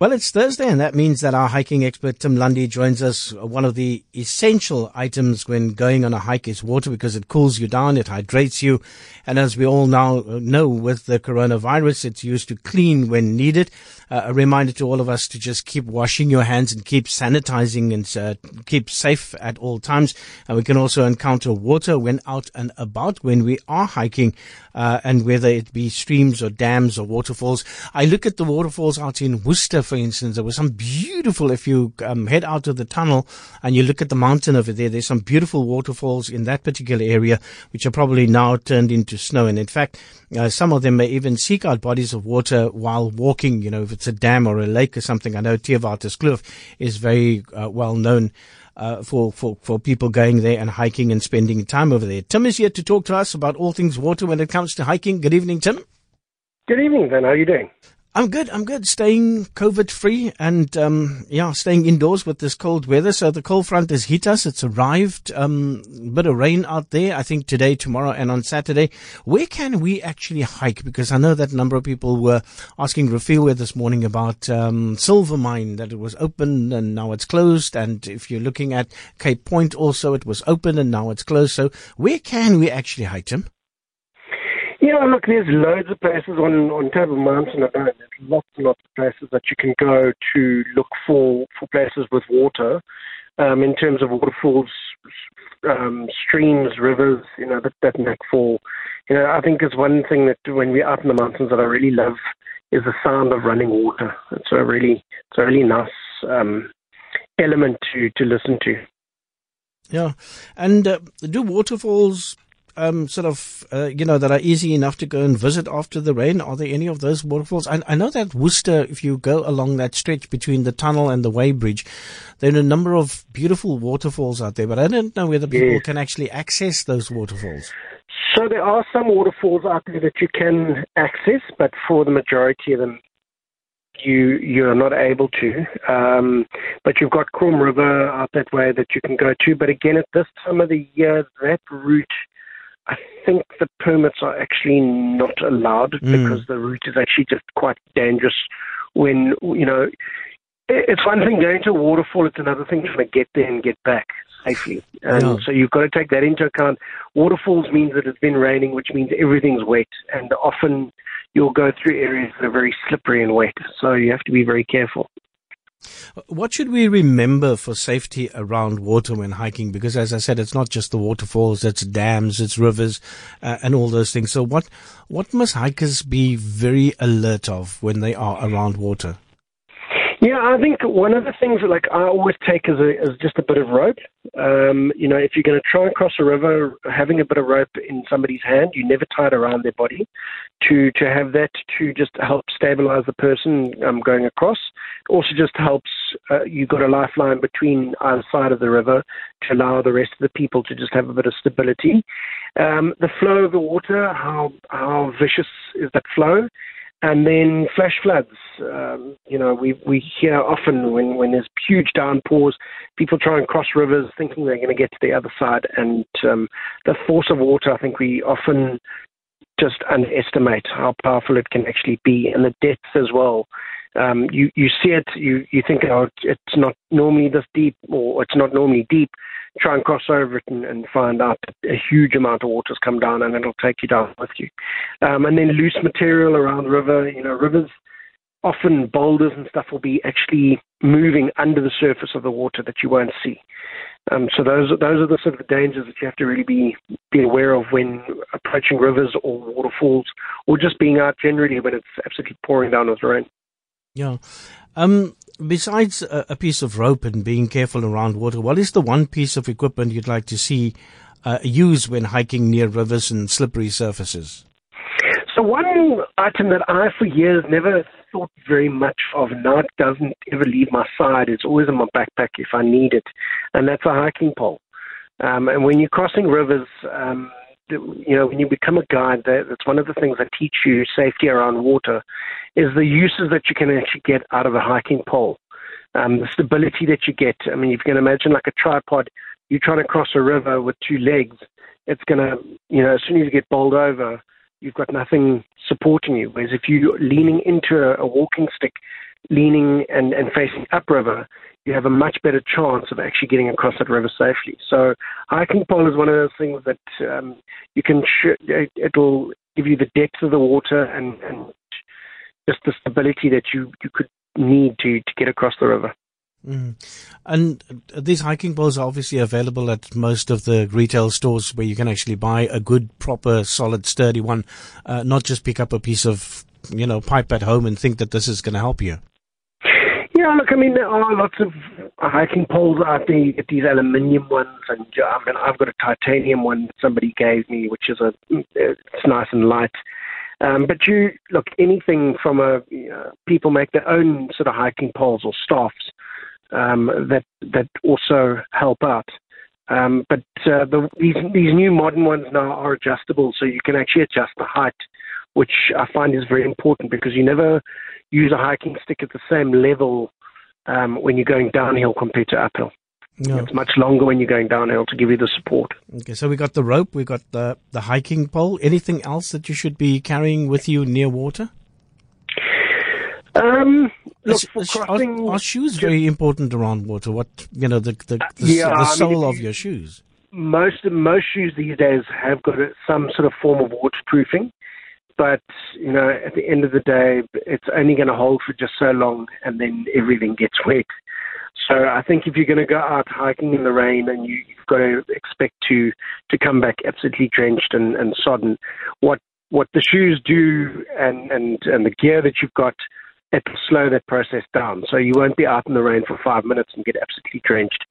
Well, it's Thursday, and that means that our hiking expert Tim Lundy joins us. One of the essential items when going on a hike is water because it cools you down, it hydrates you. And as we all now know with the coronavirus, it's used to clean when needed. Uh, a reminder to all of us to just keep washing your hands and keep sanitizing and uh, keep safe at all times. And we can also encounter water when out and about when we are hiking, uh, and whether it be streams or dams or waterfalls. I look at the waterfalls out in Worcester for instance, there was some beautiful, if you um, head out of the tunnel and you look at the mountain over there, there's some beautiful waterfalls in that particular area, which are probably now turned into snow. And in fact, uh, some of them may even seek out bodies of water while walking, you know, if it's a dam or a lake or something. I know Theewaterskloof is very uh, well known. Uh, for, for, for people going there and hiking and spending time over there. Tim is here to talk to us about all things water when it comes to hiking. Good evening, Tim. Good evening, Ben. How are you doing? I'm good. I'm good. Staying COVID free and um, yeah, staying indoors with this cold weather. So the cold front has hit us. It's arrived. Um, bit of rain out there. I think today, tomorrow, and on Saturday. Where can we actually hike? Because I know that a number of people were asking Rafiel this morning about um, Silvermine that it was open and now it's closed. And if you're looking at Cape Point, also it was open and now it's closed. So where can we actually hike, Tim? Yeah, look, there's loads of places on on Table Mountain alone. There's lots and lots of places that you can go to look for for places with water. Um, in terms of waterfalls, um, streams, rivers, you know, that, that make for, you know, I think it's one thing that when we're up in the mountains that I really love is the sound of running water. It's a really, it's a really nice um, element to, to listen to. Yeah. And uh, do waterfalls um, sort of, uh, you know, that are easy enough to go and visit after the rain? Are there any of those waterfalls? I, I know that Worcester, if you go along that stretch between the tunnel and the weighbridge, there are a number of beautiful waterfalls out there, but I don't know whether people yes. can actually access those waterfalls. So there are some waterfalls out there that you can access, but for the majority of them, you you're not able to. Um, but you've got Krom River out that way that you can go to. But again, at this time of the year, that route I think the permits are actually not allowed mm. because the route is actually just quite dangerous. When you know, it's one thing going to a waterfall; it's another thing trying to get there and get back safely. And yeah. so you've got to take that into account. Waterfalls means that it's been raining, which means everything's wet, and often you'll go through areas that are very slippery and wet. So you have to be very careful. What should we remember for safety around water when hiking? Because as I said, it's not just the waterfalls, it's dams, it's rivers, uh, and all those things. So what, what must hikers be very alert of when they are around water? Yeah, I think one of the things that like I always take as a as just a bit of rope. Um, you know, if you're going to try and cross a river, having a bit of rope in somebody's hand, you never tie it around their body. To to have that to just help stabilize the person um, going across. It also just helps uh, you've got a lifeline between either side of the river to allow the rest of the people to just have a bit of stability. Um, the flow of the water, how how vicious is that flow? And then flash floods. Um, you know, we we hear often when when there's huge downpours, people try and cross rivers thinking they're going to get to the other side, and um, the force of water. I think we often just underestimate how powerful it can actually be, and the depths as well. Um, you you see it, you you think, oh, it's not normally this deep, or it's not normally deep, try and cross over it and, and find out a huge amount of water's come down and it'll take you down with you. Um, and then loose material around the river, you know, rivers often boulders and stuff will be actually moving under the surface of the water that you won't see. Um, so those those are the sort of dangers that you have to really be be aware of when approaching rivers or waterfalls, or just being out generally when it's absolutely pouring down with rain. Yeah. Um, besides a, a, piece of rope and being careful around water, what is the one piece of equipment you'd like to see uh, used when hiking near rivers and slippery surfaces? So one item that I, for years, never thought very much of, now it doesn't ever leave my side. It's always in my backpack if I need it, and that's a hiking pole. Um, and when you're crossing rivers, um, you know, when you become a guide, that's one of the things that teach you safety around water, is the uses that you can actually get out of a hiking pole. Um, the stability that you get. I mean, if you can imagine like a tripod, you're trying to cross a river with two legs, it's going to, you know, as soon as you get bowled over, you've got nothing supporting you. Whereas if you're leaning into a, a walking stick, leaning and, and facing upriver, you have a much better chance of actually getting across that river safely. So hiking pole is one of those things that um, you can sh- it'll give you the depth of the water and, and just the stability that you, you could need to, to get across the river. Mm. And these hiking poles are obviously available at most of the retail stores where you can actually buy a good, proper, solid, sturdy one, uh, not just pick up a piece of, you know, pipe at home and think that this is going to help you. Yeah, look, I mean, there are lots of hiking poles out there. You get these aluminium ones, and I mean, I've got a titanium one that somebody gave me, which is a it's nice and light. Um, but you look anything from a you know, people make their own sort of hiking poles or staffs um, that that also help out. Um, but uh, the, these these new modern ones now are adjustable, so you can actually adjust the height, which I find is very important because you never use a hiking stick at the same level um, when you're going downhill compared to uphill. No. It's much longer when you're going downhill to give you the support. Okay, so we got the rope, we got the the hiking pole. Anything else that you should be carrying with you near water? Um, look, are, are, shoes very important around water? What you know, the the, the, yeah, the sole mean, of your shoes. Most most shoes these days have got some sort of form of waterproofing, but you know, at the end of the day, it's only going to hold for just so long, and then everything gets wet. So I think if you're going to go out hiking in the rain and you, you've got to expect to to come back absolutely drenched and, and sodden, what what the shoes do and, and, and the gear that you've got it'll slow that process down. So you won't be out in the rain for five minutes and get absolutely drenched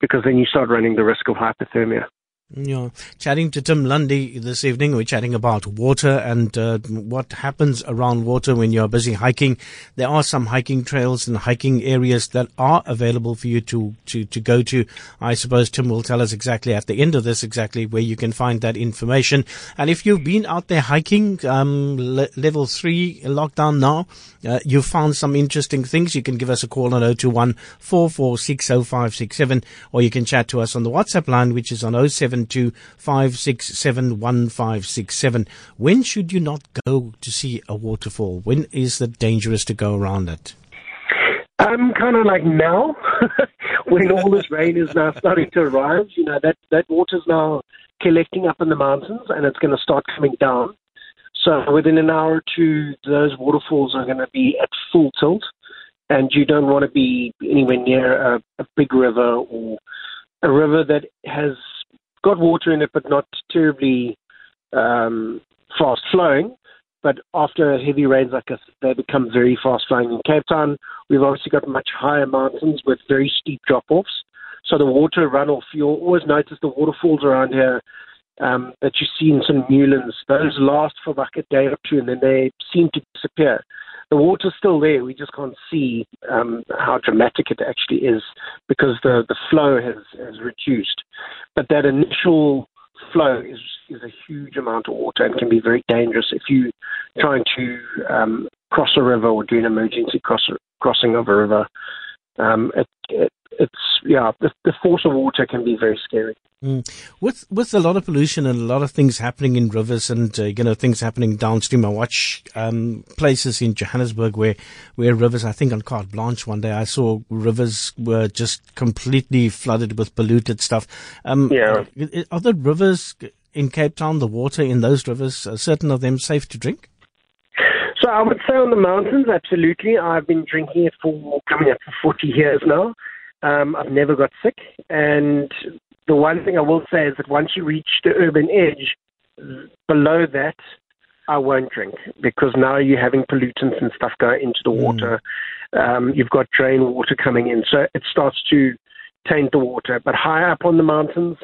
because then you start running the risk of hypothermia. Yeah, chatting to Tim Lundy this evening. We're chatting about water and uh, what happens around water when you're busy hiking. There are some hiking trails and hiking areas that are available for you to, to, to go to. I suppose Tim will tell us exactly at the end of this exactly where you can find that information. And if you've been out there hiking, um, le- level three lockdown now, uh, you've found some interesting things. You can give us a call on 021 446 0567 or you can chat to us on the WhatsApp line, which is on 07 072 When should you not go to see a waterfall? When is it dangerous to go around it? Um, I'm kind of like now, when all this rain is now starting to arrive. You know that that water's now collecting up in the mountains, and it's going to start coming down. So within an hour or two, those waterfalls are going to be at full tilt, and you don't want to be anywhere near a, a big river or a river that has got water in it, but not terribly um, fast flowing. But after heavy rains like this, they become very fast flowing. In Cape Town, we've obviously got much higher mountains with very steep drop offs. So the water runoff, you'll always notice the waterfalls around here um, that you see in some Newlands. Those last for like a day or two and then they seem to disappear the water's still there. We just can't see um, how dramatic it actually is because the, the flow has, has reduced. But that initial flow is, is a huge amount of water and can be very dangerous if you're trying to um, cross a river or do an emergency cross, crossing of a river. Um, it, it, it's yeah, the, the force of water can be very scary. Mm. With with a lot of pollution and a lot of things happening in rivers and uh, you know things happening downstream, I watch um, places in Johannesburg where where rivers. I think on Carte Blanche one day I saw rivers were just completely flooded with polluted stuff. Um, yeah, are the rivers in Cape Town, the water in those rivers, are certain of them safe to drink? So I would say on the mountains, absolutely. I've been drinking it for coming up for 40 years now. Um, I've never got sick. And the one thing I will say is that once you reach the urban edge, below that, I won't drink because now you're having pollutants and stuff go into the mm. water. Um, you've got drain water coming in, so it starts to taint the water. But high up on the mountains,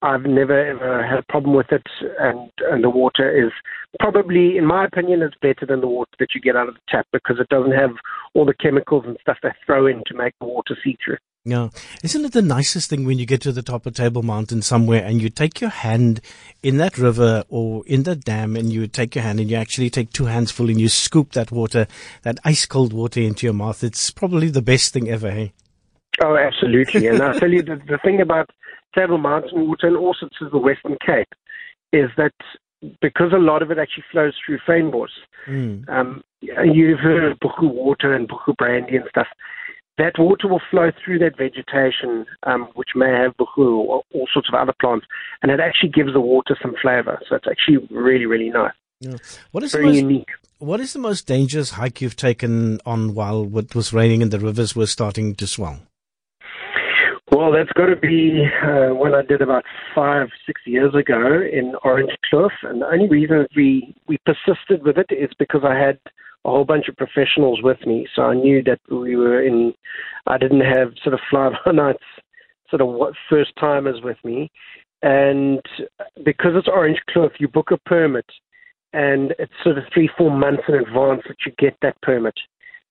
I've never ever had a problem with it, and and the water is probably, in my opinion, it's better than the water that you get out of the tap because it doesn't have all the chemicals and stuff they throw in to make the water see through. Yeah, isn't it the nicest thing when you get to the top of Table Mountain somewhere and you take your hand in that river or in the dam and you take your hand and you actually take two hands full and you scoop that water, that ice cold water into your mouth. It's probably the best thing ever, hey? Oh, absolutely. and I'll tell you the, the thing about Table Mountain water and also to the Western Cape is that because a lot of it actually flows through fynbos. Mm. Um, you've heard of Buchu water and Buchu brandy and stuff. That water will flow through that vegetation, um, which may have Buchu or all sorts of other plants, and it actually gives the water some flavor. So it's actually really, really nice. Yeah. What is very most, unique. What is the most dangerous hike you've taken on while it was raining and the rivers were starting to swell? Well, that's got to be uh, when I did about five, six years ago in Orange Kloof. And the only reason we, we persisted with it is because I had a whole bunch of professionals with me. So I knew that we were in, I didn't have sort of fly by nights, sort of first timers with me. And because it's Orange Kloof, you book a permit and it's sort of three, four months in advance that you get that permit.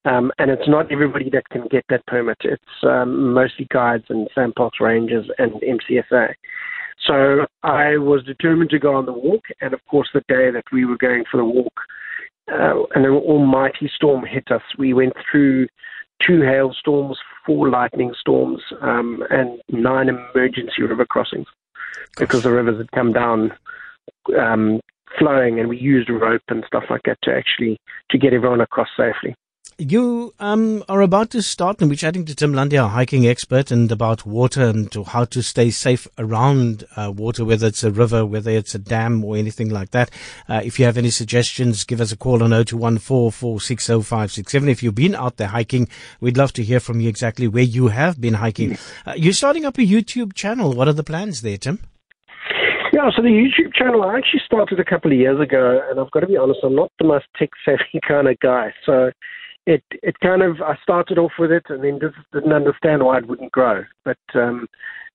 Um, and it's not everybody that can get that permit. It's um, mostly guides and SANParks rangers and MCSA. So I was determined to go on the walk, and of course, the day that we were going for the walk, uh, an almighty storm hit us. We went through two hailstorms, four lightning storms, um, and nine emergency river crossings because the rivers had come down um, flowing, and we used rope and stuff like that to actually to get everyone across safely. You um, are about to start, and we're chatting to Tim Lundy, our hiking expert, and about water and to how to stay safe around uh, water, whether it's a river, whether it's a dam, or anything like that. Uh, if you have any suggestions, give us a call on 0214 If you've been out there hiking, we'd love to hear from you exactly where you have been hiking. Uh, you're starting up a YouTube channel. What are the plans there, Tim? Yeah, so the YouTube channel I actually started a couple of years ago, and I've got to be honest, I'm not the most tech savvy kind of guy. So it it kind of I started off with it and then just didn't understand why it wouldn't grow, but um,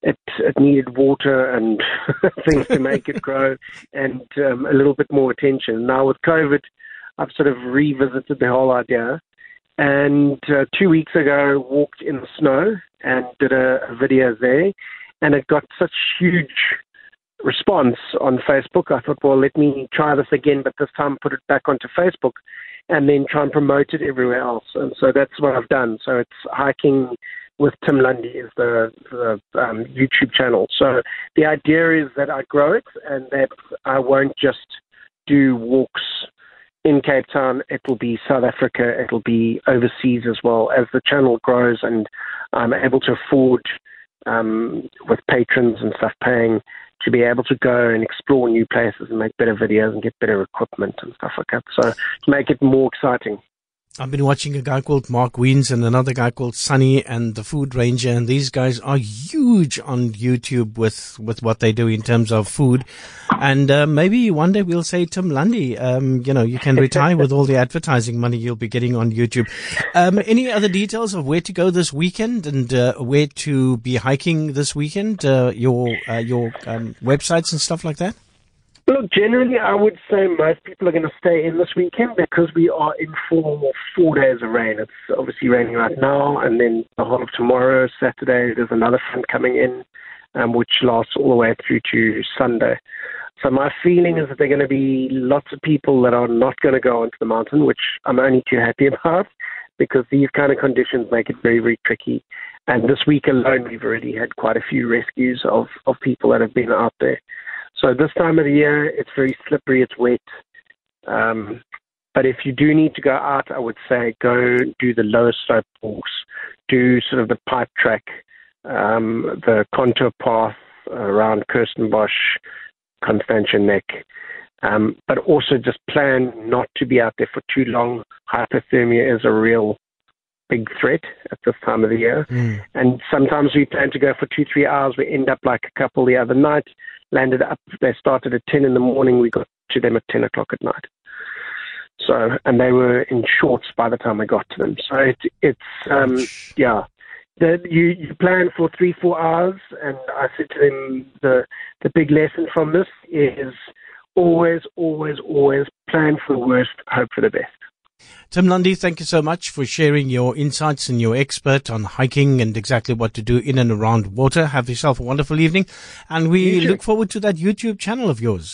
it it needed water and things to make it grow and um, a little bit more attention. Now with COVID, I've sort of revisited the whole idea. And uh, two weeks ago, walked in the snow and did a, a video there, and it got such huge response on Facebook. I thought, well, let me try this again, but this time put it back onto Facebook and then try and promote it everywhere else. And so that's what I've done. So it's hiking with Tim Lundy is the, the um, YouTube channel. So the idea is that I grow it and that I won't just do walks in Cape Town. It will be South Africa. It will be overseas as well as the channel grows and I'm able to afford um, with patrons and stuff paying to be able to go and explore new places and make better videos and get better equipment and stuff like that. So to make it more exciting. I've been watching a guy called Mark Wiens and another guy called Sunny and the Food Ranger, and these guys are huge on YouTube with, with what they do in terms of food. And uh, maybe one day we'll say, Tim Lundy, um, you know, you can retire with all the advertising money you'll be getting on YouTube. Um, any other details of where to go this weekend and uh, where to be hiking this weekend? Uh, your uh, your um, websites and stuff like that. Look, generally, I would say most people are going to stay in this weekend because we are in for four days of rain. It's obviously raining right now, and then the whole of tomorrow, Saturday, there's another front coming in, um, which lasts all the way through to Sunday. So my feeling is that there are going to be lots of people that are not going to go onto the mountain, which I'm only too happy about because these kind of conditions make it very, very tricky. And this week alone, we've already had quite a few rescues of, of people that have been out there. So this time of the year, it's very slippery, it's wet. Um, but if you do need to go out, I would say go do the lower slope walks, do sort of the pipe track, um, the contour path around Kirstenbosch, Constantia Neck. Um, but also just plan not to be out there for too long. Hypothermia is a real big threat at this time of the year. Mm. And sometimes we plan to go for two, three hours. We end up like a couple the other night landed up. They started at 10 in the morning. We got to them at 10 o'clock at night. So, and they were in shorts by the time I got to them. So it, it's, um, yeah. The, you, you plan for three, four hours, and I said to them the the big lesson from this is always, always, always plan for the worst, hope for the best. Tim Lundy, thank you so much for sharing your insights and your expert on hiking and exactly what to do in and around water. Have yourself a wonderful evening, and we look forward to that YouTube channel of yours.